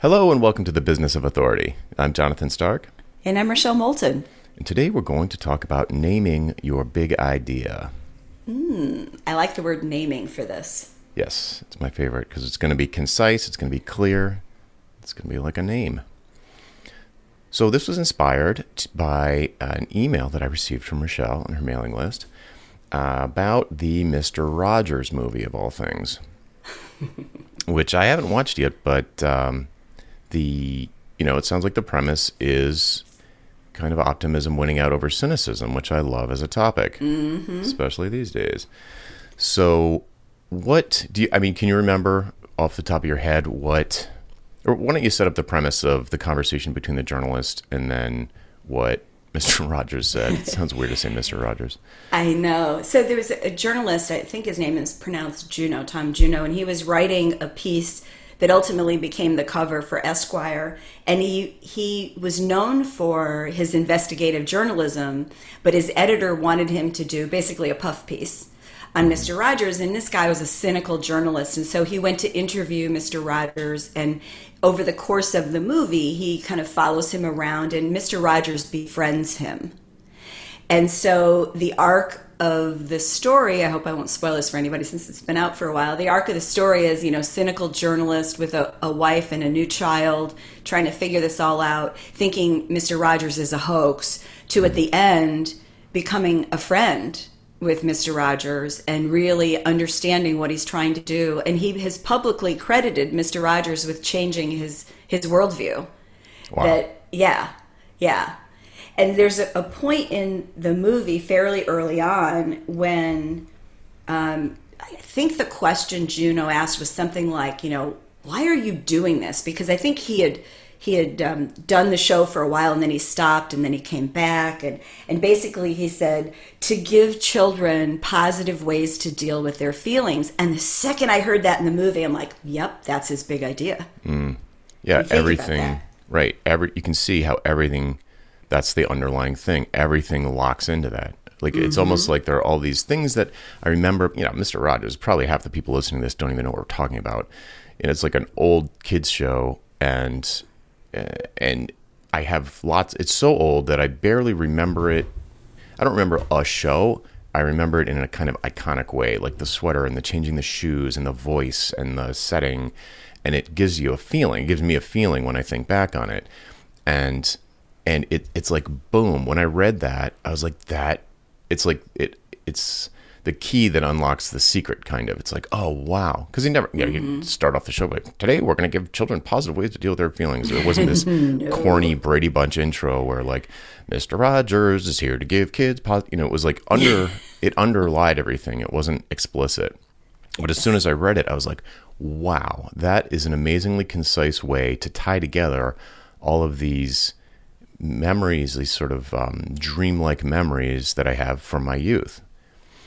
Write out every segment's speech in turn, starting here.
Hello and welcome to the Business of Authority. I'm Jonathan Stark. And I'm Rochelle Moulton. And today we're going to talk about naming your big idea. Mm, I like the word naming for this. Yes, it's my favorite because it's going to be concise, it's going to be clear, it's going to be like a name. So, this was inspired by an email that I received from Rochelle on her mailing list uh, about the Mr. Rogers movie, of all things, which I haven't watched yet, but um, the, you know, it sounds like the premise is kind of optimism winning out over cynicism, which I love as a topic, mm-hmm. especially these days. So, what do you, I mean, can you remember off the top of your head what, or why don't you set up the premise of the conversation between the journalist and then what Mr. Rogers said? It sounds weird to say Mr. Rogers. I know. So there was a journalist, I think his name is pronounced Junod, Tom Junod, and he was writing a piece that ultimately became the cover for Esquire. And he he was known for his investigative journalism, but his editor wanted him to do basically a puff piece on Mr. Rogers. And this guy was a cynical journalist, and so he went to interview Mr. Rogers. And over the course of the movie, he kind of follows him around, and Mr. Rogers befriends him. And so the arc of the story, I hope I won't spoil this for anybody since it's been out for a while. The arc of the story is, you know, cynical journalist with a, a wife and a new child trying to figure this all out, thinking Mr. Rogers is a hoax, to at the end becoming a friend with Mr. Rogers and really understanding what he's trying to do. And he has publicly credited Mr. Rogers with changing his his worldview. Wow. That yeah, yeah. And there's a, a point in the movie fairly early on when um, I think the question Junod asked was something like, you know, why are you doing this? Because I think he had he had um, done the show for a while and then he stopped and then he came back and and basically he said to give children positive ways to deal with their feelings and the second i heard that in the movie i'm like yep that's his big idea mm. yeah everything right every you can see how everything that's the underlying thing. Everything locks into that. Like mm-hmm. it's almost like there are all these things that I remember. You know, Mr. Rogers. Probably half the people listening to this don't even know what we're talking about. And it's like an old kids show, and uh, and I have lots. It's so old that I barely remember it. I don't remember a show. I remember it in a kind of iconic way, like the sweater and the changing the shoes and the voice and the setting, and it gives you a feeling. It gives me a feeling when I think back on it, and and it it's like boom. When I read that, I was like that. It's like it it's the key that unlocks the secret kind of it's like oh wow because he never you know you mm-hmm. start off the show like today we're going to give children positive ways to deal with their feelings it wasn't this no. corny brady bunch intro where like mr rogers is here to give kids positive you know it was like under it underlied everything it wasn't explicit but as soon as i read it i was like wow that is an amazingly concise way to tie together all of these memories, these sort of um, dreamlike memories that I have from my youth.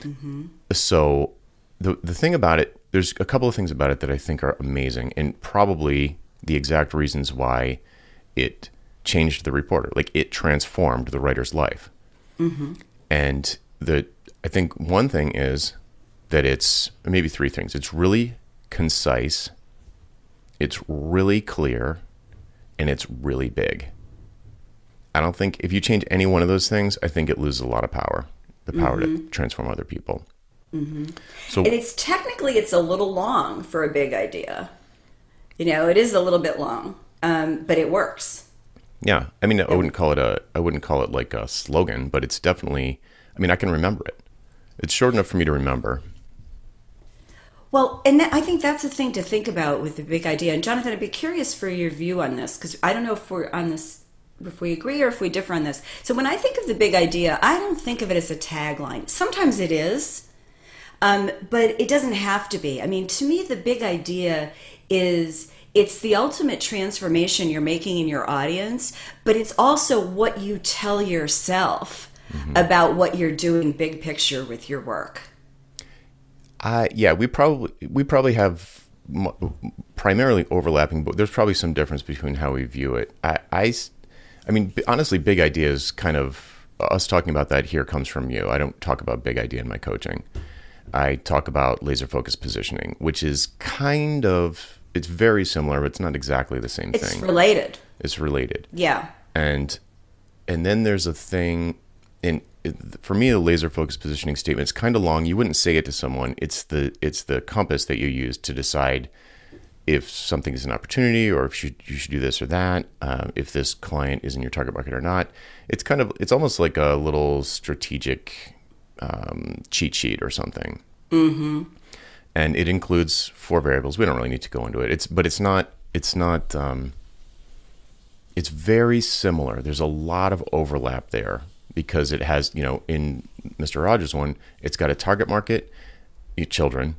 Mm-hmm. So the the thing about it, there's a couple of things about it that I think are amazing, and probably the exact reasons why it changed the reporter. Like it transformed the writer's life. Mm-hmm. And the I think one thing is that it's maybe three things. It's really concise, it's really clear, and it's really big. I don't think if you change any one of those things, I think it loses a lot of power, the power mm-hmm. to transform other people. Mm-hmm. So, and it's technically it's a little long for a big idea. You know, it is a little bit long, um, but it works. Yeah, I mean, I wouldn't call it a, I wouldn't call it like a slogan, but it's definitely. I mean, I can remember it. It's short enough for me to remember. Well, and I think that's the thing to think about with the big idea. And Jonathan, I'd be curious for your view on this because I don't know if we're on this if we agree or if we differ on this. So when I think of the big idea, I don't think of it as a tagline. Sometimes it is, um, but it doesn't have to be. I mean, to me, the big idea is it's the ultimate transformation you're making in your audience, but it's also what you tell yourself mm-hmm. about what you're doing big picture with your work. Uh, yeah, we probably we probably have primarily overlapping, but there's probably some difference between how we view it. I, I I mean, honestly, big ideas kind of us talking about that here comes from you. I don't talk about big idea in my coaching. I talk about laser focused positioning, which is kind of it's very similar, but it's not exactly the same It's thing. It's related. it's related. Yeah. and and then there's a thing in for me the laser focus positioning statement is kind of long you wouldn't say it to someone it's the it's the compass that you use to decide if something is an opportunity or if you, you should do this or that uh, if this client is in your target market or not it's kind of it's almost like a little strategic um, cheat sheet or something mm-hmm. and it includes four variables we don't really need to go into it it's but it's not it's not um, it's very similar. There's a lot of overlap there because it has, you know, in Mr. Rogers one, it's got a target market, children,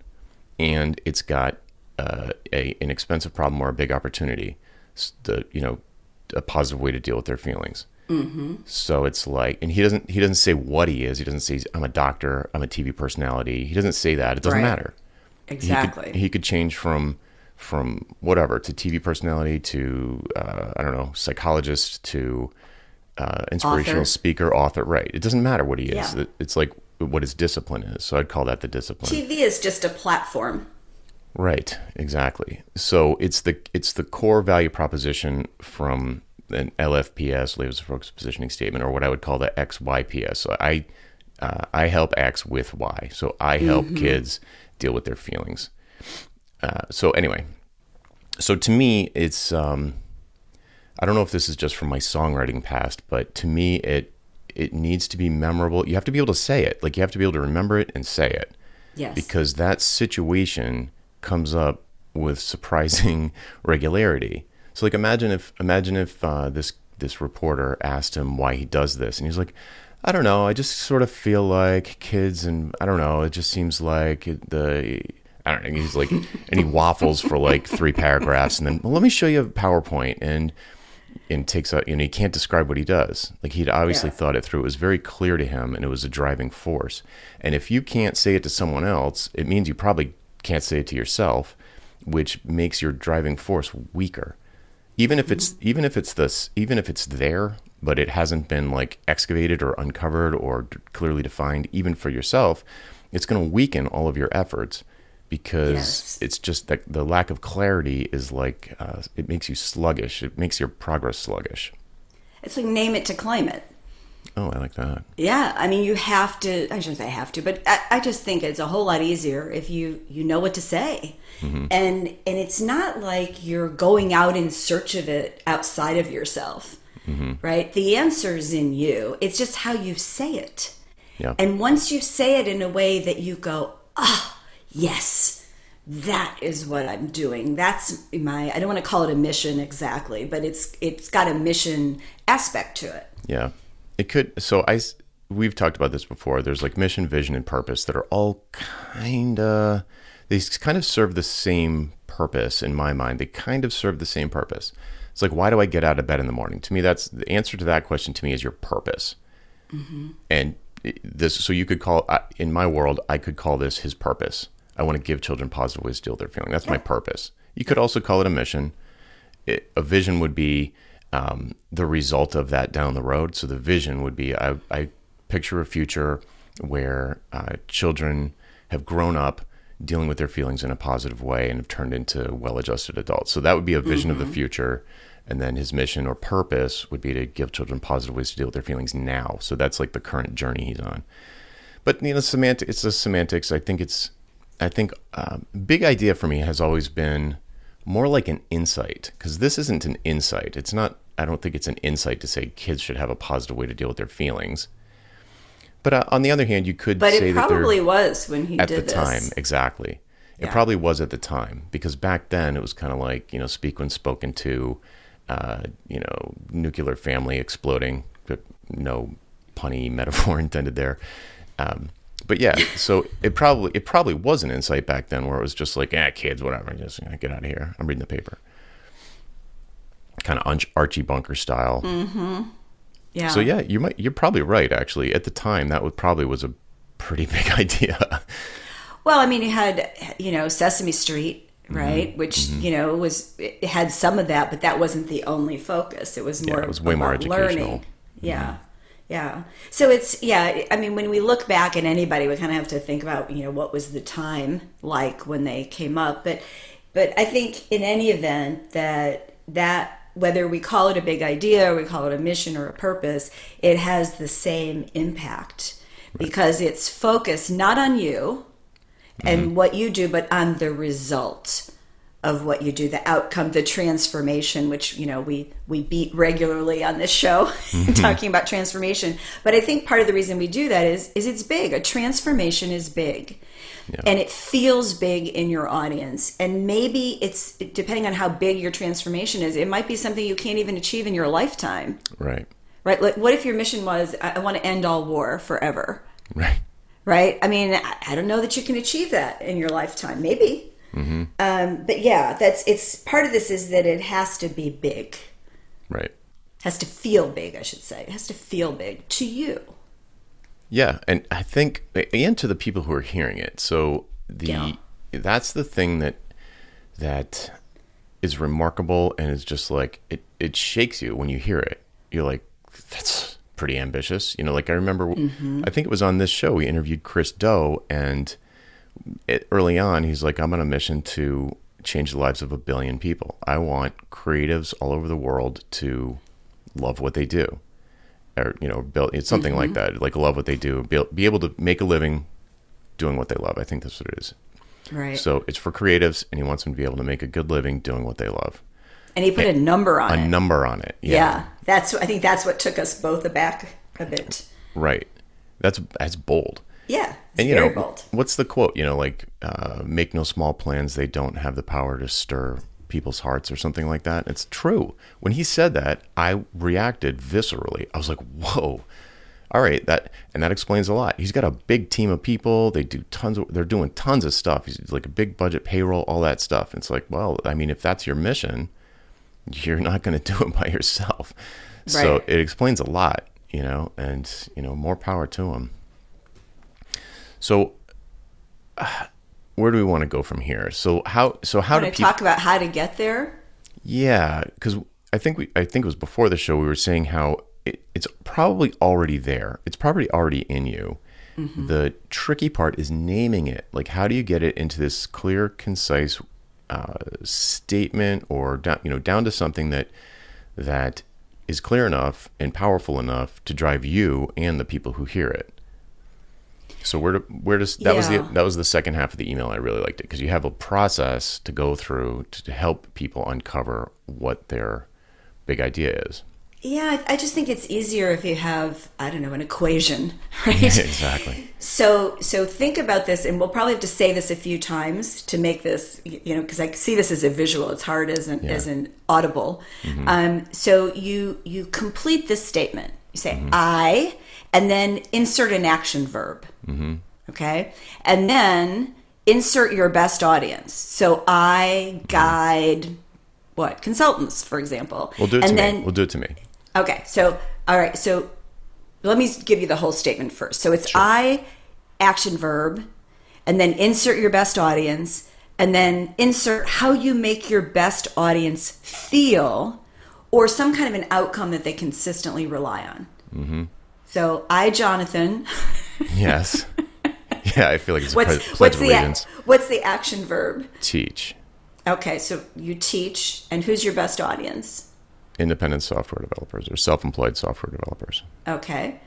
and it's got uh, a an expensive problem or a big opportunity. The you know, a positive way to deal with their feelings. Mm-hmm. So it's like, and he doesn't he doesn't say what he is. He doesn't say I'm a doctor. I'm a TV personality. He doesn't say that. It doesn't Right. matter. He could- Exactly. He could, change from from whatever to TV personality to uh, I don't know psychologist to uh, inspirational Author. speaker, author. Right. It doesn't matter what he is. Yeah. It- It's like what his discipline is. So I'd call that the discipline. TV is just a platform. Right, exactly. So it's the it's the core value proposition from an LFPS, laser focus positioning statement, or what I would call the XYPS. So I uh, I help X with Y. So I help kids deal with their feelings. Uh, so anyway, so to me, it's um, I don't know if this is just from my songwriting past, but to me, it it needs to be memorable. You have to be able to say it. Like you have to be able to remember it and say it Yes. because that situation comes up with surprising regularity. So like imagine if imagine if uh, this this reporter asked him why he does this and he's like I don't know, I just sort of feel like kids and I don't know, it just seems like the I don't know, he's like and he waffles for like three paragraphs and then well, let me show you a PowerPoint and and takes out, you know, he can't describe what he does. Like he'd obviously Yeah. thought it through. It was very clear to him and it was a driving force. And if you can't say it to someone else, it means you probably can't say it to yourself, which makes your driving force weaker. Even if it's even if it's this even if it's there, but it hasn't been like excavated or uncovered or d- clearly defined, even for yourself, it's going to weaken all of your efforts because Yes. it's just that the lack of clarity is like uh, it makes you sluggish. It makes your progress sluggish. It's like name it to claim it. Oh, I like that. Yeah, I mean, you have to. I shouldn't say have to, but I, I just think it's a whole lot easier if you you know what to say, and and it's not like you're going out in search of it outside of yourself, right? The answer's in you. It's just how you say it, Yeah. and once you say it in a way that you go, ah, yes, that is what I'm doing. That's my. I don't want to call it a mission exactly, but it's it's got a mission aspect to it. Yeah. It could so I we've talked about this before. There's like mission, vision and purpose that are all kind of they kind of serve the same purpose in my mind. They kind of serve the same purpose. It's like why do I get out of bed in the morning? To me that's the answer to that question to me is your purpose. Mm-hmm. And this so you could call in my world I could call this his purpose. I want to give children positive ways to deal with their feeling. That's my purpose. You could also call it a mission it, a vision would be um, the result of that down the road. So the vision would be I, I picture a future where uh, children have grown up dealing with their feelings in a positive way and have turned into well-adjusted adults. So that would be a vision of the future. And then his mission or purpose would be to give children positive ways to deal with their feelings now. So that's like the current journey he's on. But you know, semantic. It's the semantics. I think it's. I think uh, big idea for me has always been more like an insight because this isn't an insight. It's not. I don't think it's an insight to say kids should have a positive way to deal with their feelings. But uh, on the other hand, you could But say it probably was when he at did the this. time exactly. It Yeah. probably was at the time because back then it was kind of like you know speak when spoken to, uh, you know nuclear family exploding. No punny metaphor intended there. Um, but yeah, so it probably it probably was an insight back then where it was just like, ah, kids, whatever, just you know, get out of here. I'm reading the paper. Kind of Archie Bunker style. Yeah. So yeah, you might you're probably right actually. At the time that was probably was a pretty big idea. Well, I mean, you had you know Sesame Street, Mm-hmm. right? Which you know was it had some of that, but that wasn't the only focus. It was more. it was way more educational. Mm-hmm. Learning. Yeah, yeah. So it's yeah. I mean, when we look back at anybody, we kind of have to think about you know what was the time like when they came up, but but I think in any event that that whether we call it a big idea or we call it a mission or a purpose, it has the same impact because it's focused not on you and mm-hmm. what you do, but on the result of what you do, the outcome, the transformation, which you know we we beat regularly on this show, mm-hmm. talking about transformation. But I think part of the reason we do that is is it's big. A transformation is big. And it feels big in your audience. And maybe it's depending on how big your transformation is, it might be something you can't even achieve in your lifetime. Right. Right? Like what if your mission was I, I want to end all war forever? Right. right? I mean, I, I don't know that you can achieve that in your lifetime. Maybe, um, but yeah, that's it's part of this is that it has to be big, Right. has to feel big. I should say, it has to feel big to you. Yeah, and I think and to the people who are hearing it. So the Yeah. that's the thing that that is remarkable and is just like it it shakes you when you hear it. You're like that's pretty ambitious. You know, like I remember mm-hmm. I think it was on this show we interviewed Chris Do and it, early on he's like I'm on a mission to change the lives of a billion people. I want creatives all over the world to love what they do or you know build it's something like that like love what they do be, be able to make a living doing what they love i think that's what it is Right. so it's for creatives and he wants them to be able to make a good living doing what they love and he put a number on it. a it. number on it yeah. that's. I think that's what took us both aback a bit. right that's that's bold Yeah, it's and you very know bold. what's the quote you know like uh, make no small plans they don't have the power to stir people's hearts or something like that. It's true. When he said that i reacted viscerally. I was like whoa. All right that and that explains a lot. He's got a big team of people. They do tons of they're doing tons of stuff. He's like a big budget payroll all that stuff. It's like well i mean if that's your mission you're not going to do it by yourself. So it explains a lot you know and you know more power to him. So uh, where do we want to go from here so how so how do people talk about how to get there? yeah, because I think we, I think it was before the show we were saying how it, it's probably already there. It's probably already in you. The tricky part is naming it. Like, how do you get it into this clear, concise uh, statement, or down, you know, down to something that that is clear enough and powerful enough to drive you and the people who hear it. So where do, where does that was the that was the second half of the email. I really liked it because you have a process to go through to, to help people uncover what their big idea is. Yeah, I, just think it's easier if you have I don't know an equation, right? exactly. So, so think about this, and we'll probably have to say this a few times to make this, you know, because I see this as a visual. It's hard as an as an audible. Um, so you you complete this statement. You say I, and then insert an action verb. Okay, and then insert your best audience. So I guide what consultants, for example. We'll do it and to then, me. We'll do it to me. Okay, so all right, so let me give you the whole statement first. So it's I action verb and then insert your best audience and then insert how you make your best audience feel or some kind of an outcome that they consistently rely on. Mm-hmm. So I, Jonathan, Yes. yeah, I feel like it's a what's what's of the what's the action verb? Teach Okay, so you teach, and who's your best audience? independent software developers or self-employed software developers. Okay.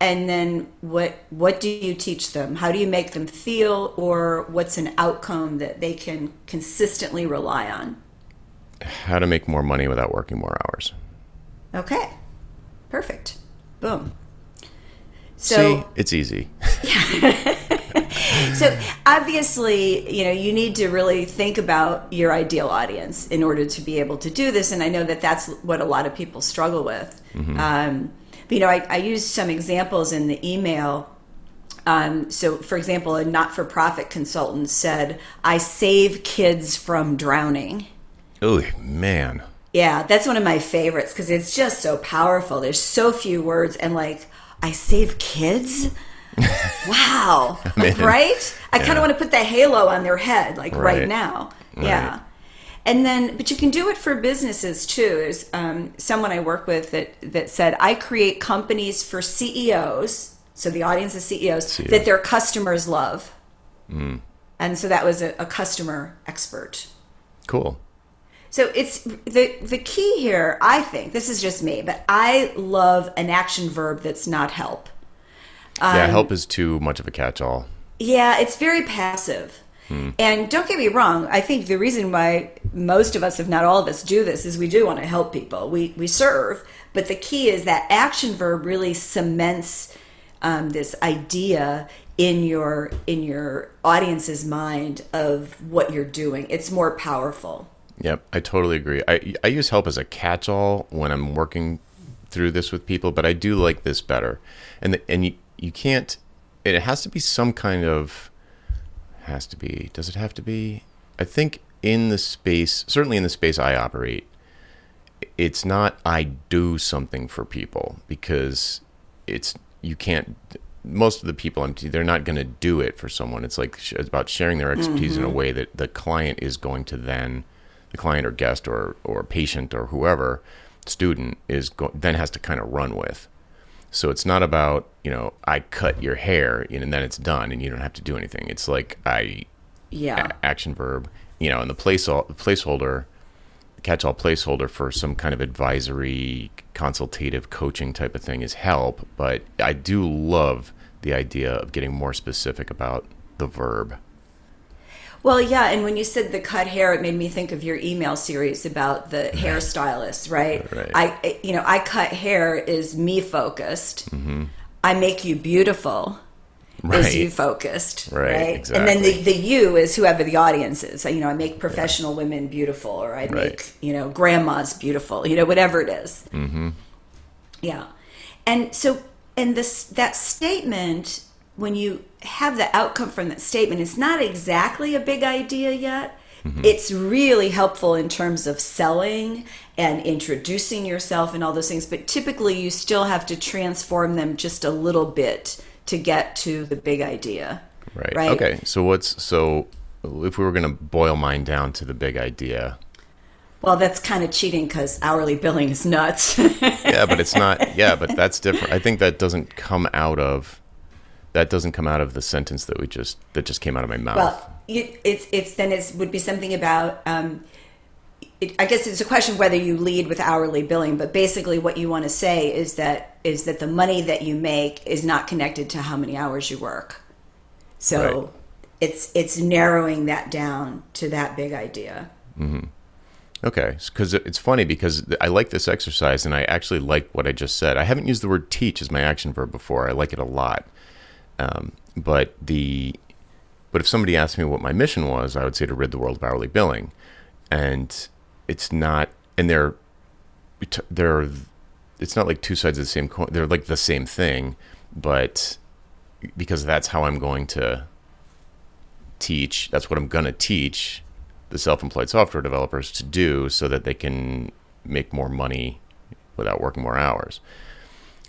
And then what what do you teach them? How do you make them feel or what's an outcome that they can consistently rely on? How to make more money without working more hours. Okay. Perfect. Boom. So See, it's easy. so obviously, you know, you need to really think about your ideal audience in order to be able to do this. And I know that that's what a lot of people struggle with. Um, but, you know, I, I used some examples in the email. Um, so, for example, a not-for-profit consultant said, "I save kids from drowning." Oh man, Yeah, that's one of my favorites because it's just so powerful. There's so few words, and like, I save kids. wow, right? I kind of want to put the halo on their head, like right, Right. now. Yeah, and then, but you can do it for businesses too. There's um, someone I work with that that said, I create companies for CEOs, so the audience is CEOs that their customers love, Mm. and so that was a, a customer expert. Cool. So it's the the key here. I think this is just me, but I love an action verb that's not help. yeah, help is too much of a catch-all. Yeah, it's very passive. And don't get me wrong, I think the reason why most of us, if not all of us, do this is we do want to help people. We we serve, but the key is that action verb really cements um, this idea in your in your audience's mind of what you're doing. It's more powerful. Yep, I totally agree. I I use help as a catch-all when I'm working through this with people, but I do like this better. And the, and you you can't. It has to be some kind of. Has to be. Does it have to be? I think in the space, certainly in the space I operate, it's not I do something for people because it's you can't. Most of the people I'm they're not going to do it for someone. It's like it's about sharing their expertise in a mm-hmm. way that the client is going to then the client or guest or or patient or whoever student is go- then has to kind of run with. So it's not about you know I cut your hair and then it's done and you don't have to do anything. It's like I Yeah. a- action verb, you know, and the place placeholder, catch-all placeholder for some kind of advisory, consultative, coaching type of thing is help. But I do love the idea of getting more specific about the verb. Well, yeah, and when you said the cut hair, it made me think of your email series about the hairstylist, right? Right. I, you know, I cut hair is me focused. I make you beautiful is Mm-hmm. Right. you focused, Right, And then the, the you is whoever the audience is. So, you know, I make professional women beautiful, or I make you know grandmas beautiful, you know, whatever it is. Mm-hmm. Yeah, and so and this that statement when you have the outcome from that statement, it's not exactly a big idea yet. It's really helpful in terms of selling and introducing yourself and all those things, but typically you still have to transform them just a little bit to get to the big idea. Right. Right. Okay. So what's so if we were going to boil mine down to the big idea, Well, that's kind of cheating because hourly billing is nuts. yeah, but it's not. Yeah, but that's different. I think that doesn't come out of that doesn't come out of the sentence that we just that just came out of my mouth. Well, it's it's then it would be something about. Um, it, I guess it's a question of whether you lead with hourly billing, but basically, what you want to say is that is that the money that you make is not connected to how many hours you work. So Right. it's it's narrowing that down to that big idea. Okay, because it's funny because I like this exercise and I actually like what I just said. I haven't used the word teach as my action verb before. I like it a lot, um, but the but if somebody asked me what my mission was, I would say to rid the world of hourly billing, and it's not. And they're they're it's not like two sides of the same coin. They're like the same thing, but because that's how I'm going to teach. That's what I'm going to teach the self-employed software developers to do so that they can make more money without working more hours.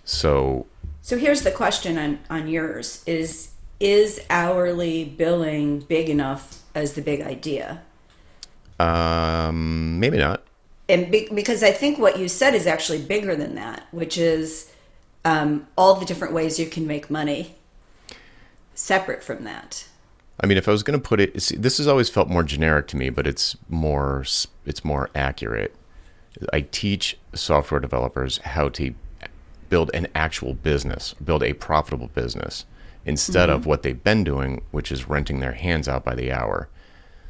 So, So here's the question on on yours is is hourly billing big enough as the big idea? um, maybe not. and be, because I think what you said is actually bigger than that, which is um, all the different ways you can make money separate from that. I mean, if I was going to put it, see, this has always felt more generic to me, but it's more it's more accurate. I teach software developers how to build an actual business, build a profitable business, instead of mm-hmm. what they've been doing, which is renting their hands out by the hour.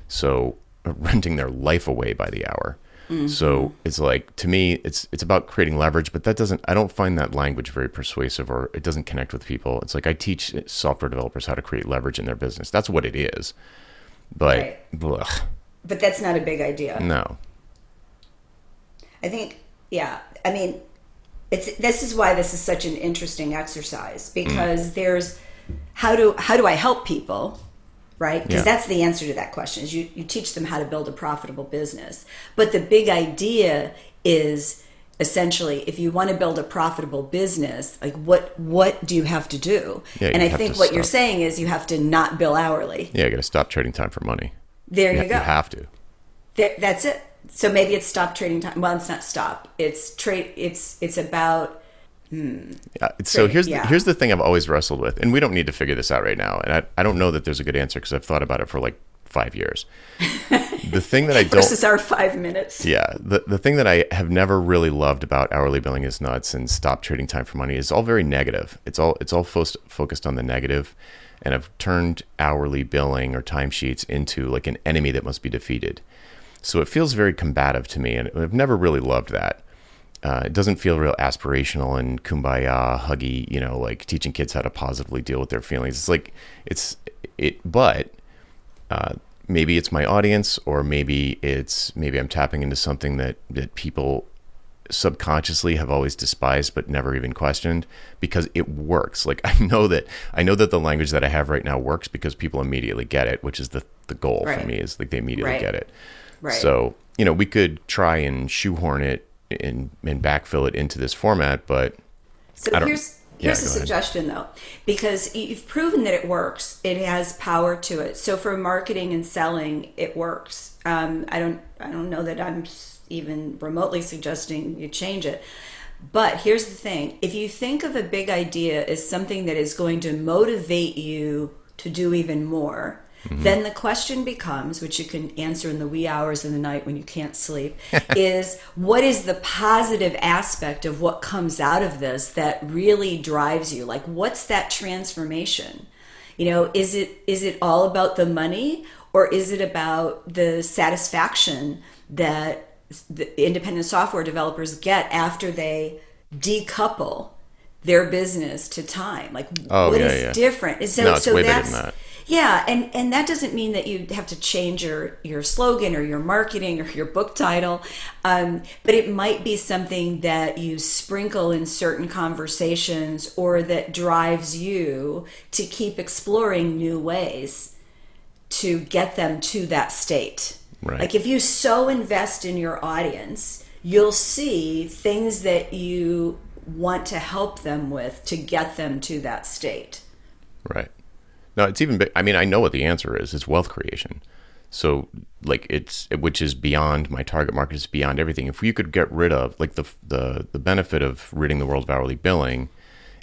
So uh, renting their life away by the hour. Mm-hmm. So it's like to me, it's it's about creating leverage, but that doesn't. I don't find that language very persuasive, or it doesn't connect with people. It's like I teach software developers how to create leverage in their business. That's what it is. But Right. But that's not a big idea. no, I think, yeah. I mean, it's this is why this is such an interesting exercise mm. because there's how do how do I help people, right? Because Yeah. that's the answer to that question. Is you you teach them how to build a profitable business, but the big idea is essentially if you want to build a profitable business like what what do you have to do Yeah, and i think what you're saying is you have to not bill hourly yeah, you got to stop trading time for money. there you, you, go you have to. There- that's it. So maybe it's stop trading time. Well, it's not stop. It's trade. It's it's about hmm. Yeah, it's- so here's yeah. the, here's the thing I've always wrestled with, and we don't need to figure this out right now. And I, I don't know that there's a good answer because I've thought about it for like five years. the thing that I don't versus our five minutes. yeah, the the thing that I have never really loved about hourly billing is nuts and stop trading time for money is all very negative. It's all it's all fo- focused on the negative, and I've turned hourly billing or timesheets into like an enemy that must be defeated. So it feels very combative to me, and I've never really loved that. Uh, it doesn't feel real aspirational and kumbaya, huggy, you know, like teaching kids how to positively deal with their feelings. It's like it's it, but uh, maybe it's my audience, or maybe it's maybe I'm tapping into something that that people subconsciously have always despised but never even questioned because it works. Like I know that I know that the language that I have right now works because people immediately get it, which is the the goal Right. for me is like they immediately Right. get it. Right. So, you know, we could try and shoehorn it and, and backfill it into this format, but So I don't- here's Yeah, here's a go ahead. suggestion though, because you've proven that it works. It has power to it. So for marketing and selling, it works. Um, I don't I don't know that I'm even remotely suggesting you change it. But here's the thing: if you think of a big idea as something that is going to motivate you to do even more. Mm-hmm. Then the question becomes, which you can answer in the wee hours of the night when you can't sleep, is what is the positive aspect of what comes out of this that really drives you? Like, what's that transformation? You know, is it is it all about the money, or is it about the satisfaction that the independent software developers get after they decouple their business to time? Like, Oh, what yeah, is yeah. different? So, No, it's so way bigger than that. Yeah, and and that doesn't mean that you have to change your your slogan or your marketing or your book title, um, but it might be something that you sprinkle in certain conversations or that drives you to keep exploring new ways to get them to that state. Right. Like if you so invest in your audience, you'll see things that you want to help them with to get them to that state. Right. No, it's even. I mean, I know what the answer is. It's wealth creation. So, like, it's which is beyond my target market. It's beyond everything. If you could get rid of like the the the benefit of ridding the world of hourly billing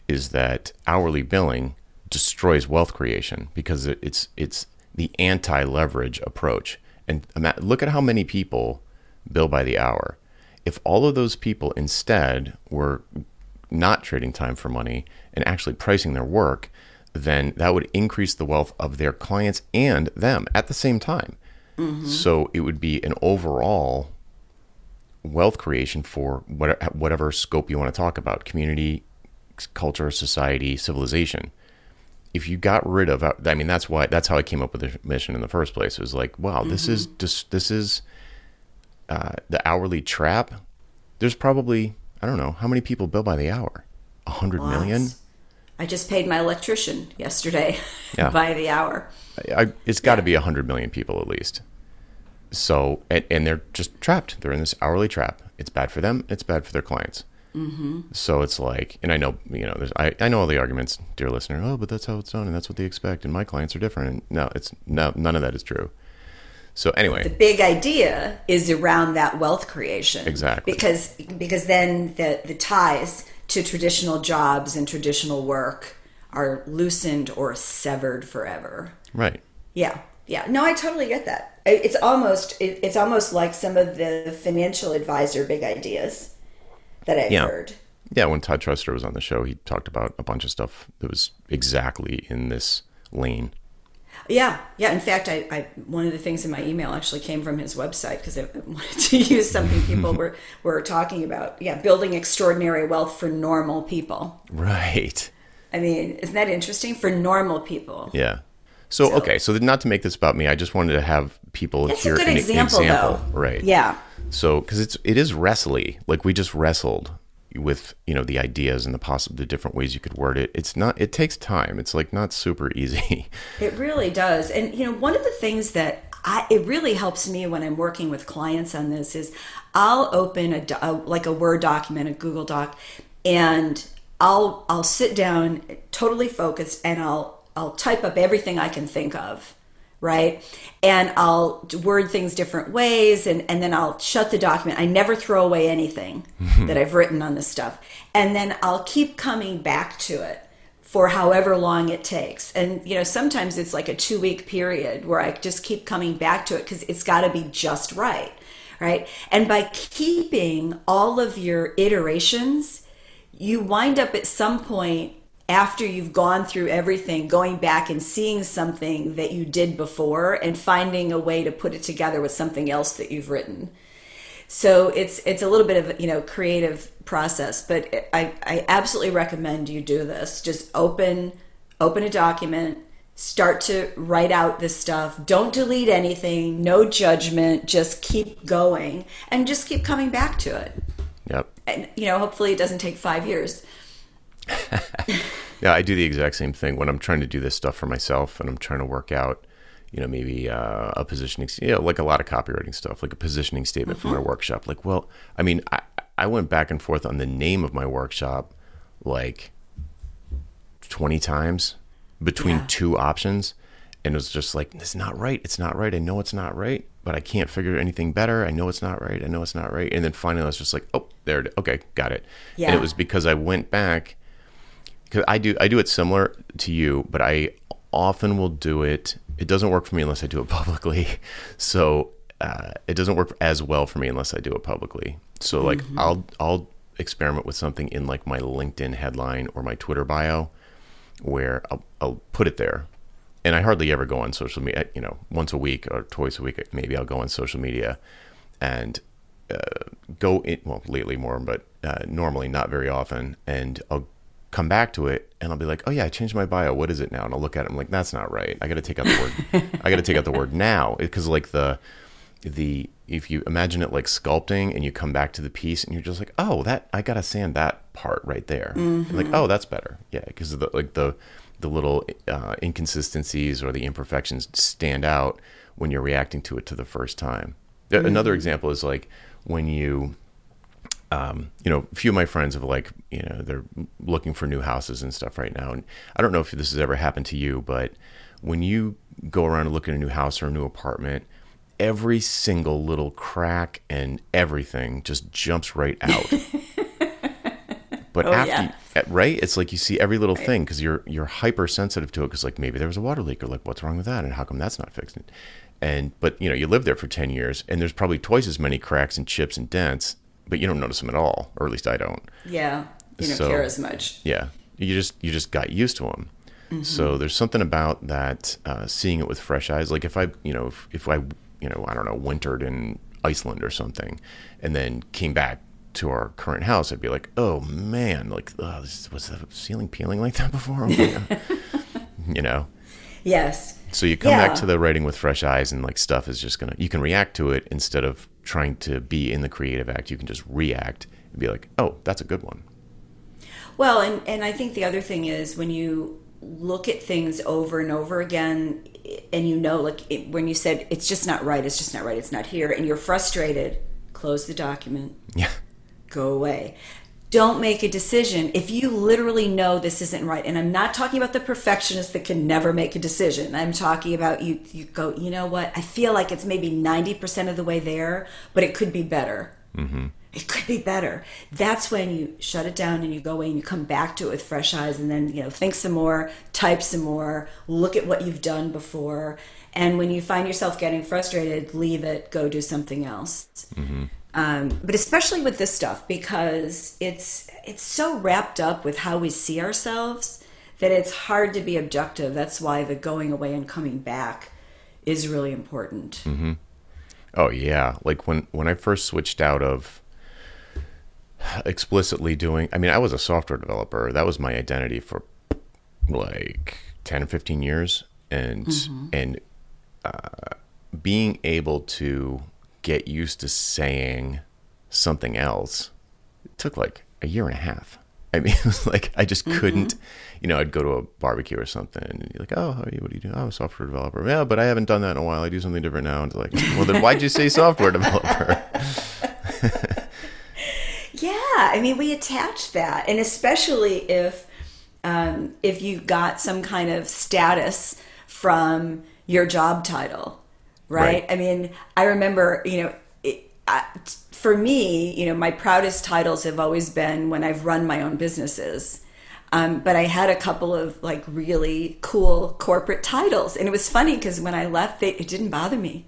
is that hourly billing destroys wealth creation because it, it's it's the anti leverage approach. And look at how many people bill by the hour. If all of those people instead were not trading time for money and actually pricing their work, then that would increase the wealth of their clients and them at the same time. So it would be an overall wealth creation for what, whatever scope you want to talk about community, culture, society, civilization. If you got rid of, I mean, that's why, that's how I came up with the mission in the first place. It was like, wow, this is just, this is uh, the hourly trap. There's probably, I don't know, how many people bill by the hour? A hundred million? I just paid my electrician yesterday Yeah. by the hour. I, it's got to be a hundred million people at least. So, and, and they're just trapped. They're in this hourly trap. It's bad for them. It's bad for their clients. Mm-hmm. So it's like, and I know, you know, there's, I, I know all the arguments, dear listener. Oh, but that's how it's done, and that's what they expect, and my clients are different. And no, it's no, none of that is true. So anyway, The big idea is around that wealth creation. Exactly. Because because then the the ties to traditional jobs and traditional work are loosened or severed forever. right? Yeah, yeah. No, I totally get that. It's almost it's almost like some of the financial advisor big ideas that I've Yeah. heard. Yeah, when Todd Truster was on the show, he talked about a bunch of stuff that was exactly in this lane. Yeah, yeah. In fact, I, I one of the things in my email actually came from his website because I wanted to use something people were were talking about. Yeah, building extraordinary wealth for normal people. Right. I mean, isn't that interesting for normal people? Yeah. So, So- okay, so not to make this about me, I just wanted to have people It's a hear good an example, though. right? Yeah, So, because it's it is wrestly, like we just wrestled with you know the ideas and the possible the different ways you could word it. It's not. It takes time. It's like not super easy. it really does. And you know, one of the things that I, it really helps me when I'm working with clients on this is I'll open a, a like a Word document, a Google Doc, and I'll I'll sit down totally focused and I'll I'll type up everything I can think of, right? And I'll word things different ways and, and then I'll shut the document. I never throw away anything that I've written on this stuff. And then I'll keep coming back to it for however long it takes. And, you know, sometimes it's like a two week period where I just keep coming back to it because it's got to be just right. Right. And by keeping all of your iterations, you wind up at some point after you've gone through everything, going back and seeing something that you did before and finding a way to put it together with something else that you've written. So it's it's a little bit of you know creative process, but I, I absolutely recommend you do this. Just open open a document, start to write out this stuff. Don't delete anything, no judgment, just keep going and just keep coming back to it. Yep. And you know, hopefully it doesn't take 5 years. yeah, I do the exact same thing when I'm trying to do this stuff for myself and I'm trying to work out you know, maybe uh, a positioning, you know, like a lot of copywriting stuff, like a positioning statement mm-hmm. for my workshop. Like, well, I mean, I, I went back and forth on the name of my workshop like 20 times between yeah. two options. And it was just like, it's not right. It's not right. I know it's not right, but I can't figure anything better. I know it's not right. I know it's not right. And then finally, I was just like, oh, there it is. Okay, got it. Yeah. And it was because I went back I do I do it similar to you, but I often will do it it doesn't work for me unless I do it publicly. So uh, it doesn't work as well for me unless I do it publicly. So like mm-hmm. I'll I'll experiment with something in like my LinkedIn headline or my Twitter bio, where I'll, I'll put it there, and I hardly ever go on social media. You know, once a week or twice a week, maybe I'll go on social media, and uh, go in. Well, lately more, but uh, normally not very often, and I'll come back to it and I'll be like, oh yeah, I changed my bio. What is it now? And I'll look at it. I'm like, that's not right. I got to take out the word. I got to take out the word now because like the the if you imagine it like sculpting and you come back to the piece and you're just like, oh, that I got to sand that part right there. Mm-hmm. Like, oh, that's better. Yeah, because of the like the the little uh, inconsistencies or the imperfections stand out when you're reacting to it to the first time. Mm-hmm. Another example is like when you um, you know, a few of my friends have like, you know, they're looking for new houses and stuff right now. And I don't know if this has ever happened to you, but when you go around and look at a new house or a new apartment, every single little crack and everything just jumps right out. but oh, after, yeah. right? It's like you see every little right. thing because you're you're hypersensitive to it. Because like maybe there was a water leak or like what's wrong with that and how come that's not fixed? And but you know you live there for ten years and there's probably twice as many cracks and chips and dents but you don't notice them at all, or at least I don't. Yeah, you don't so, care as much. Yeah, you just you just got used to them. Mm-hmm. So there's something about that uh, seeing it with fresh eyes. Like if I, you know, if, if I, you know, I don't know, wintered in Iceland or something, and then came back to our current house, I'd be like, oh man, like oh, this, was the ceiling peeling like that before? you know. Yes. So you come yeah. back to the writing with fresh eyes, and like stuff is just gonna you can react to it instead of trying to be in the creative act. You can just react and be like, oh, that's a good one. Well, and and I think the other thing is when you look at things over and over again, and you know, like it, when you said it's just not right, it's just not right, it's not here, and you're frustrated, close the document. Yeah. Go away don't make a decision if you literally know this isn't right. And i'm not talking about the perfectionist that can never make a decision. I'm talking about you you go you know what? I feel like it's maybe 90% of the way there but it could be better. Mm-hmm. it could be better. That's when you shut it down and you go away and you come back to it with fresh eyes and then you know think some more type some more look at what you've done before. And when you find yourself getting frustrated leave it go do something else. Mm-hmm. Um, but especially with this stuff because it's it's so wrapped up with how we see ourselves that it's hard to be objective. That's why the going away and coming back is really important. Mm-hmm. Oh yeah, like when when I first switched out of explicitly doing. I mean, I was a software developer. That was my identity for like 10 or 15 years and mm-hmm. and uh, being able to get used to saying something else it took like a year and a half. I mean, like I just mm-hmm. couldn't, you know, I'd go to a barbecue or something and you're like, oh, how are you? What do you do? Oh, I'm a software developer. Yeah, but I haven't done that in a while. I do something different now. And it's like, well, then why'd you say software developer? yeah, I mean, we attach that. And especially if, um, if you got some kind of status from your job title right? right. I mean, I remember, you know, it, I, for me, you know, my proudest titles have always been when I've run my own businesses. Um, but I had a couple of like really cool corporate titles, and it was funny because when I left, they, it didn't bother me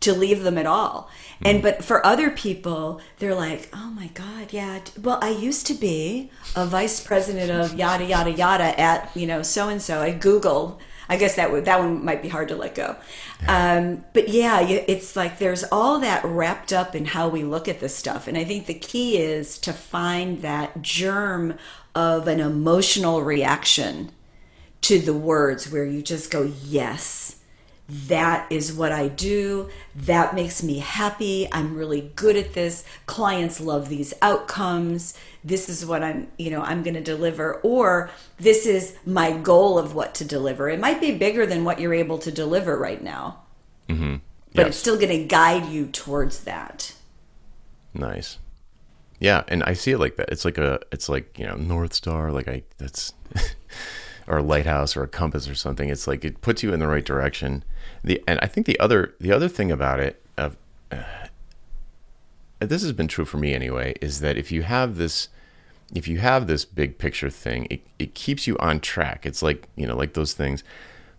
to leave them at all. And but for other people, they're like, "Oh my god, yeah. Well, I used to be a vice president of yada yada yada at you know so and so at Google." I guess that would that one might be hard to let go. Um, but yeah, it's like there's all that wrapped up in how we look at this stuff, and I think the key is to find that germ of an emotional reaction to the words where you just go, yes, that is what I do. That makes me happy. I'm really good at this. Clients love these outcomes. This is what I'm, you know, I'm going to deliver or this is my goal of what to deliver. It might be bigger than what you're able to deliver right now. Mm-hmm. But it's still going to guide you towards that. Nice. Yeah, and I see it like that. It's like a, it's like you know, North Star. Like I, that's, or a lighthouse or a compass or something. It's like it puts you in the right direction. The and I think the other, the other thing about it, of, uh, this has been true for me anyway, is that if you have this, if you have this big picture thing, it it keeps you on track. It's like you know, like those things.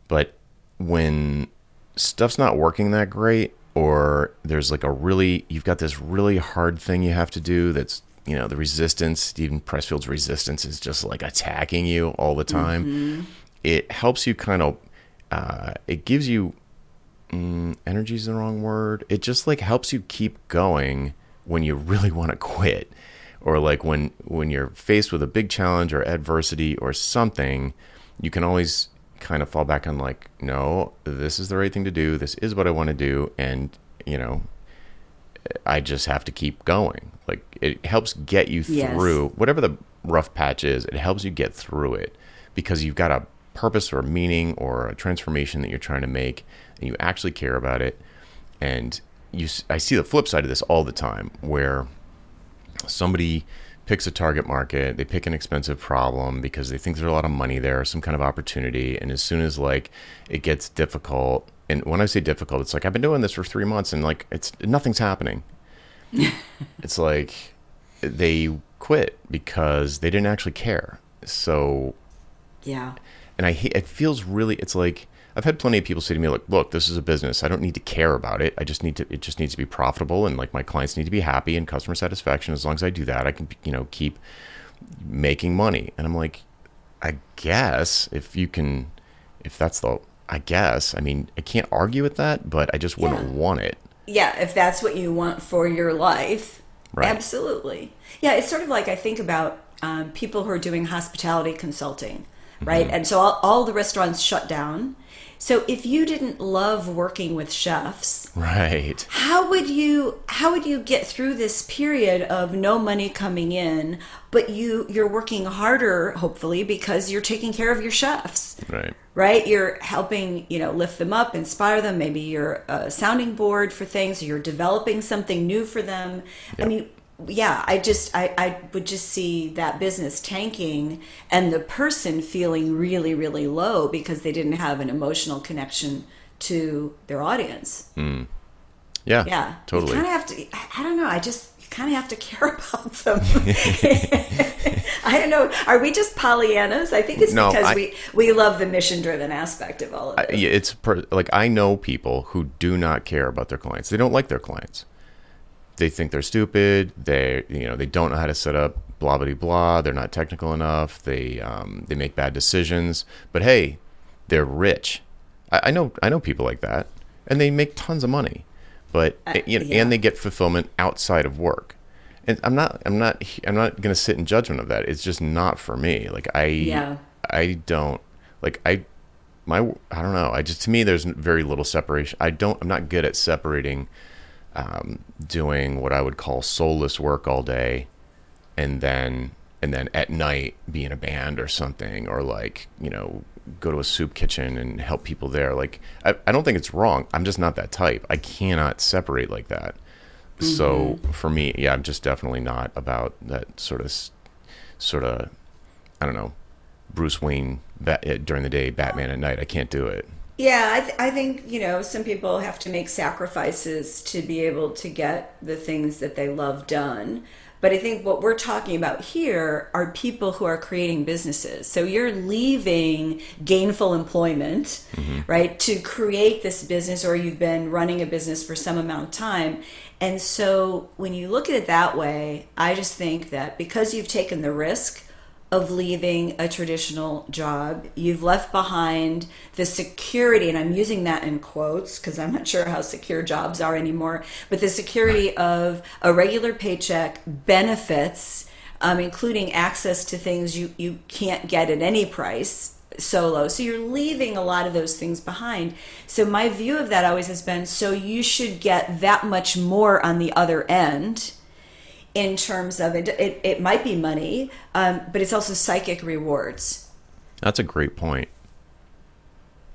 But when stuff's not working that great or there's like a really you've got this really hard thing you have to do that's you know the resistance Steven Pressfield's resistance is just like attacking you all the time it helps you kind of uh, it gives you mm, energy is the wrong word it just like helps you keep going when you really want to quit or like when when you're faced with a big challenge or adversity or something you can always kind of fall back on like no this is the right thing to do. This is what i want to do. And you know i just have to keep going. Like it helps get you Yes. through whatever the rough patch is it helps you get through it because you've got a purpose or a meaning or a transformation that you're trying to make and you actually care about it. And you i see the flip side of this all the time where somebody picks a target market, they pick an expensive problem because they think there's a lot of money there, some kind of opportunity, and as soon as like it gets difficult, and when I say difficult, it's like I've been doing this for 3 months and like it's nothing's happening. it's like they quit because they didn't actually care. So Yeah. and I hate, it feels really it's like I've had plenty of people say to me like look this is a business I don't need to care about it I just need to it just needs to be profitable and like my clients need to be happy and customer satisfaction as long as I do that I can you know keep making money and I'm like I guess if you can if that's the I guess I mean I can't argue with that but I just wouldn't Yeah. want it yeah, if that's what you want for your life, Right. absolutely. Yeah, it's sort of like I think about um, people who are doing hospitality consulting, right? And so all, all the restaurants shut down. So if you didn't love working with chefs, right. how would you how would you get through this period of no money coming in, but you you're working harder hopefully because you're taking care of your chefs? Right. Right? You're helping you know lift them up inspire them. Maybe you're a sounding board for things you're developing something new for them. I mean yeah i just I, I would just see that business tanking and the person feeling really really low because they didn't have an emotional connection to their audience hmm. yeah yeah totally you kind of have to I, I don't know i just you kind of have to care about them i don't know are we just pollyannas i think it's No, because I- we we love the mission driven aspect of all of it. yeah, it's per, like I know people who do not care about their clients. They don't like their clients. They think they're stupid. They you know they don't know how to set up blah blah blah. They're not technical enough. They um, they make bad decisions. But hey, they're rich. I, I know I know people like that, and they make tons of money. But Uh, you know, yeah. and they get fulfillment outside of work. And I'm not I'm not I'm not going to sit in judgment of that. It's just not for me. Like I Yeah. I don't like I my I don't know. I just to me there's very little separation. I don't I'm not good at separating um, doing what I would call soulless work all day and then and then at night be in a band or something or like, you know, go to a soup kitchen and help people there. Like I, I don't think it's wrong. I'm just not that type. I cannot separate like that. So for me, yeah, I'm just definitely not about that sort of sort of I don't know, Bruce Wayne bat, uh, during the day, Batman at night. I can't do it. Yeah, I, th- I think, you know, some people have to make sacrifices to be able to get the things that they love done. But I think what we're talking about here are people who are creating businesses. So you're leaving gainful employment, mm-hmm. right, to create this business, or you've been running a business for some amount of time. And so when you look at it that way, I just think that because you've taken the risk of leaving a traditional job. You've left behind the security, and I'm using that in quotes because I'm not sure how secure jobs are anymore, but the security of a regular paycheck, benefits, um, including access to things you, you can't get at any price solo. So you're leaving a lot of those things behind. So my view of that always has been so you should get that much more on the other end in terms of it. It, it might be money, um, but it's also psychic rewards. That's a great point.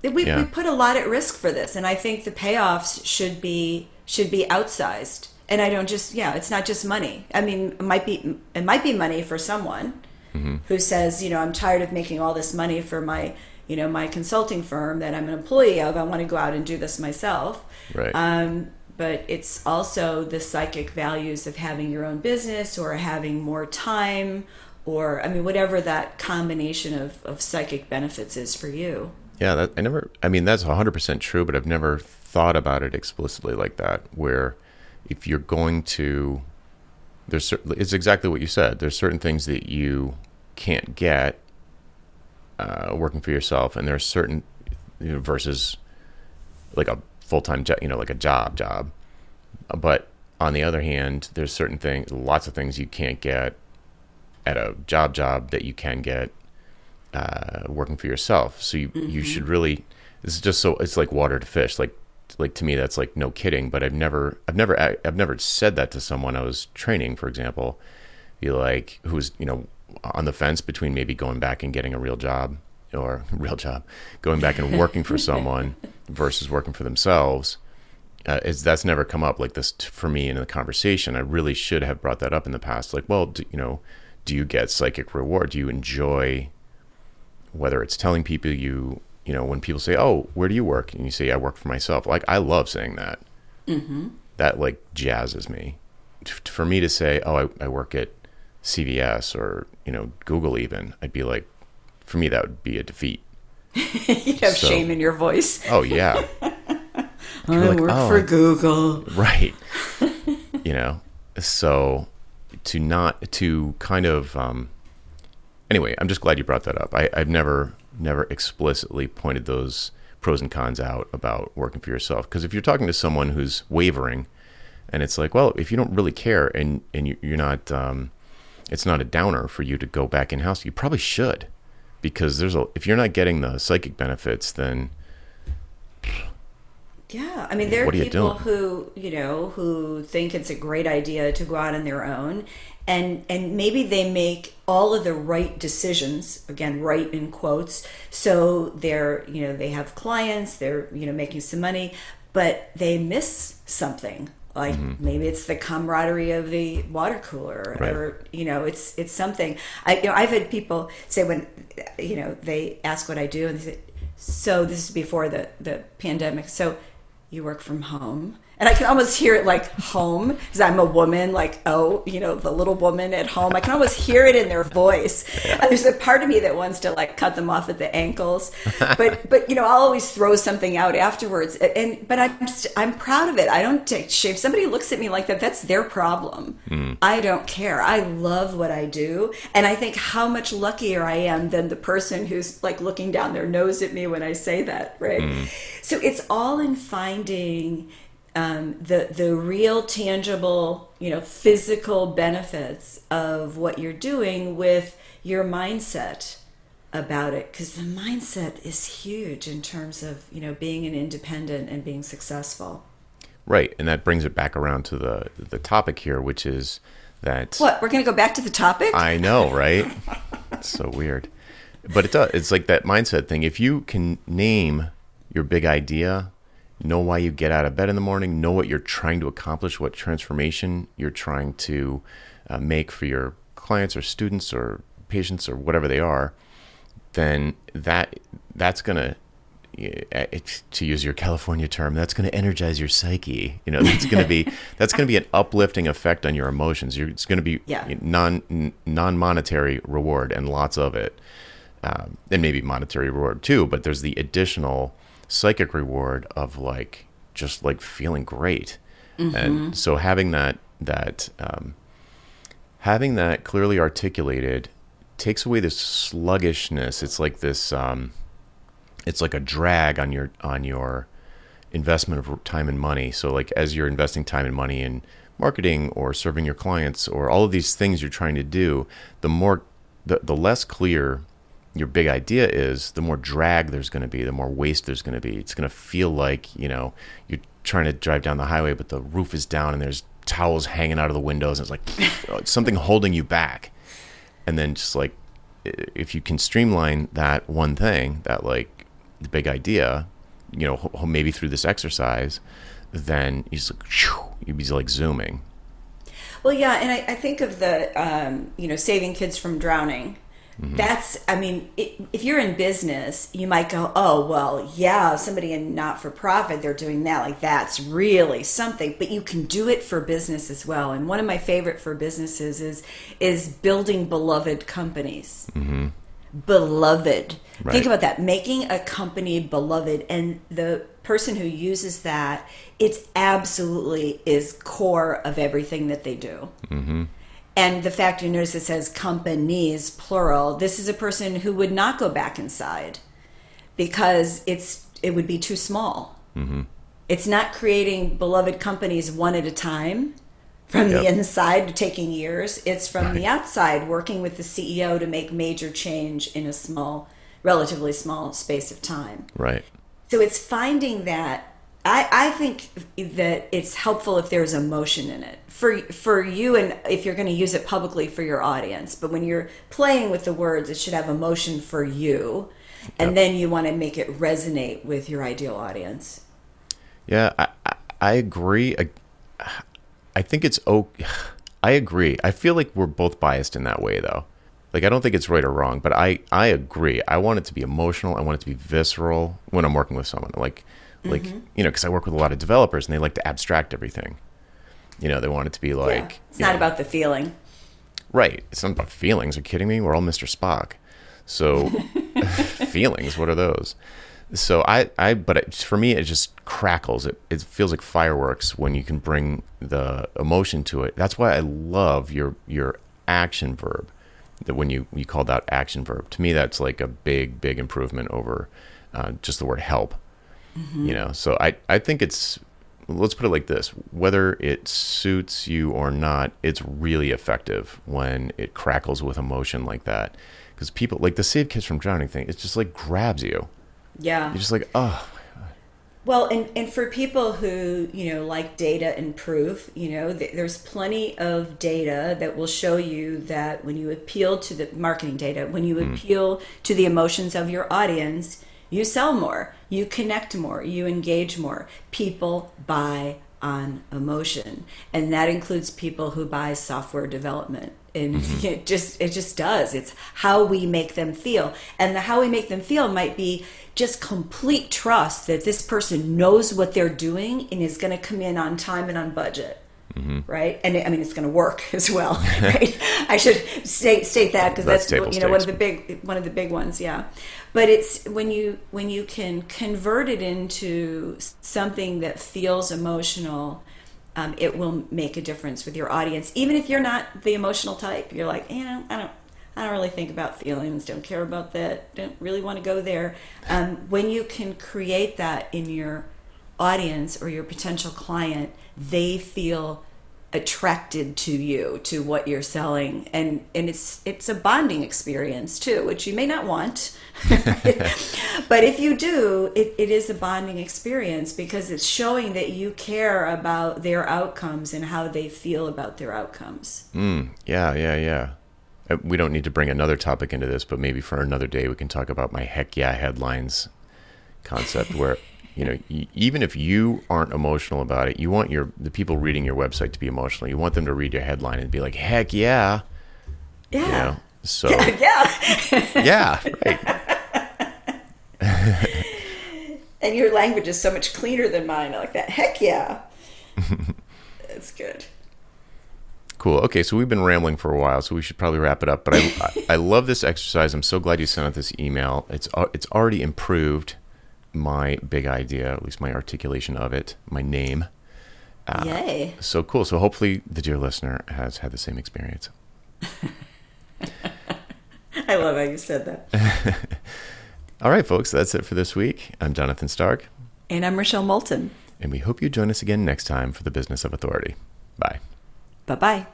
We, yeah. we put a lot at risk for this, and I think the payoffs should be should be outsized. And I don't just yeah, it's not just money. I mean, it might be it might be money for someone mm-hmm. who says, you know, I'm tired of making all this money for my you know my consulting firm that I'm an employee of. I want to go out and do this myself. Right. Um, but it's also the psychic values of having your own business or having more time or I mean whatever that combination of, of psychic benefits is for you. Yeah, that, I never I mean that's 100% true, but I've never thought about it explicitly like that where if you're going to there's it's exactly what you said. There's certain things that you can't get uh, working for yourself, and there's certain you know, versus like a full time job, you know, like a job job. But on the other hand, there's certain things, lots of things you can't get at a job job that you can get uh, working for yourself. So you mm-hmm. you should really. This is just so it's like water to fish. Like like to me, that's like no kidding. But I've never I've never I've never said that to someone I was training, for example. Be like who's you know on the fence between maybe going back and getting a real job or real job, going back and working for someone versus working for themselves. Uh, is that's never come up like this t- for me in the conversation. I really should have brought that up in the past. Like, well, do, you know, do you get psychic reward? Do you enjoy whether it's telling people you, you know, when people say, "Oh, where do you work?" and you say, "I work for myself." Like, I love saying that. Mm-hmm. That like jazzes me. For me to say, "Oh, I, I work at CVS or you know Google," even I'd be like, for me, that would be a defeat. you have so, shame in your voice. Oh yeah. I like, work oh, for Google. Right. you know, so to not to kind of um, anyway, I'm just glad you brought that up. I, I've never never explicitly pointed those pros and cons out about working for yourself because if you're talking to someone who's wavering and it's like well if you don't really care and and you're not um, it's not a downer for you to go back in house you probably should because there's a if you're not getting the psychic benefits, then yeah, I mean there are people who you know who think it's a great idea to go out on their own, and and maybe they make all of the right decisions again right in quotes so they're you know they have clients they're you know making some money but they miss something like mm-hmm. maybe it's the camaraderie of the water cooler right. or you know it's it's something i you know i've had people say when you know they ask what i do and they say so this is before the the pandemic so you work from home and I can almost hear it like home because I'm a woman, like oh, you know, the little woman at home. I can almost hear it in their voice. Yeah. There's a part of me that wants to like cut them off at the ankles, but but you know, I'll always throw something out afterwards. And but I'm I'm proud of it. I don't take shame. Somebody looks at me like that. That's their problem. Mm. I don't care. I love what I do, and I think how much luckier I am than the person who's like looking down their nose at me when I say that. Right. Mm. So it's all in finding um, the the real tangible you know physical benefits of what you're doing with your mindset about it. Because the mindset is huge in terms of you know being an independent and being successful. Right and that brings it back around to the the topic here which is that what we're going to go back to the topic? I know right? It's so weird. But it does it's like that mindset thing. If you can name your big idea know why you get out of bed in the morning, know what you're trying to accomplish, what transformation you're trying to uh, make for your clients or students or patients or whatever they are, then that that's going to it, to use your California term, that's going to energize your psyche. You know, that's going to be that's going to be an uplifting effect on your emotions. You're, it's going to be Yeah. non non monetary reward and lots of it, um, and maybe monetary reward too. But there's the additional psychic reward of like just like feeling great, and so having that that um, having that clearly articulated takes away this sluggishness. It's like this. Um, it's like a drag on your on your investment of time and money. So like as you're investing time and money in marketing or serving your clients or all of these things you're trying to do, the more the, the less clear your big idea is, the more drag there's going to be, the more waste there's going to be. It's going to feel like, you know, you're trying to drive down the highway but the roof is down and there's towels hanging out of the windows and it's like something holding you back. And then just like if you can streamline that one thing, that like the big idea, you know, maybe through this exercise, then you just like, you'd be like zooming. Well, yeah, and I, I think of the, um, you know, saving kids from drowning. Mm-hmm. That's, I mean, it, if you're in business, you might go, oh, well, yeah, somebody in not for profit, they're doing that. Like, that's really something. But you can do it for business as well. And one of my favorite for businesses is is building beloved companies. Beloved. Right. Think about that. Making a company beloved. And the person who uses that, it's absolutely is core of everything that they do. And the fact you notice it says companies plural, this is a person who would not go back inside because it's it would be too small. Mm-hmm. It's not creating beloved companies one at a time from the Yep. inside, taking years. It's from the outside, working with the CEO to make major change in a small, relatively small space of time. Right. So it's finding that. I, I think that it's helpful if there's emotion in it for for you and if you're going to use it publicly for your audience. But when you're playing with the words, it should have emotion for you, and Yep. then you want to make it resonate with your ideal audience. Yeah, I, I, agree. I, I think it's okay. I agree. I feel like we're both biased in that way, though. Like, I don't think it's right or wrong, but I, I agree. I want it to be emotional. I want it to be visceral when I'm working with someone. Like, like you know, because I work with a lot of developers and they like to abstract everything. You know, they want it to be like yeah. It's not know, about the feeling. Right. It's not about feelings. Are you kidding me? We're all Mr. Spock. So feelings, what are those? So I, I, but it, for me, it just crackles. It, it feels like fireworks when you can bring the emotion to it. That's why I love your, your action verb. That when you, you called out action verb, to me, that's like a big, big improvement over uh, just the word help. Mm-hmm. You know, so I, I think it's let's put it like this. Whether it suits you or not it's really effective when it crackles with emotion like that. Because people like the save kids from drowning thing it just like grabs you. Yeah. you're just like oh Well, and, and for people who, you know, like data and proof, you know, th- there's plenty of data that will show you that when you appeal to the marketing data, when you mm. appeal to the emotions of your audience, you sell more, you connect more, you engage more. People buy on emotion. And that includes people who buy software development. And mm-hmm. it just it just does. It's how we make them feel. And the how we make them feel might be just complete trust that this person knows what they're doing and is going to come in on time and on budget. Right, and I mean it's going to work as well. Right, I should state state that because That's that's, you know one of the big one of the big ones. Yeah, but it's when you when you can convert it into something that feels emotional, um, it will make a difference with your audience. Even if you're not the emotional type, you're like, you know, I don't. I don't really think about feelings. Don't care about that. Don't really want to go there. Um, when you can create that in your audience or your potential client, they feel attracted to you to what you're selling. And and it's it's a bonding experience too which you may not want. But if you do it, it is a bonding experience because it's showing that you care about their outcomes and how they feel about their outcomes. Mm, yeah yeah yeah. Uh, we don't need to bring another topic into this but maybe for another day we can talk about my heck yeah headlines concept where you know even if you aren't emotional about it you want your the people reading your website to be emotional you want them to read your headline and be like heck yeah yeah you know so yeah yeah right And your language is so much cleaner than mine. I like that. Heck yeah. It's good. Cool. Okay, so we've been rambling for a while, so we should probably wrap it up. But I, I, I love this exercise. I'm so glad you sent out this email. It's uh, it's already improved my big idea, at least my articulation of it, my name. Uh, Yay. So cool. So hopefully the dear listener has had the same experience. I love how you said that. All right, folks, that's it for this week. I'm Jonathan Stark, And I'm Rochelle Moulton. and we hope you join us again next time for the Business of Authority. Bye. Bye bye.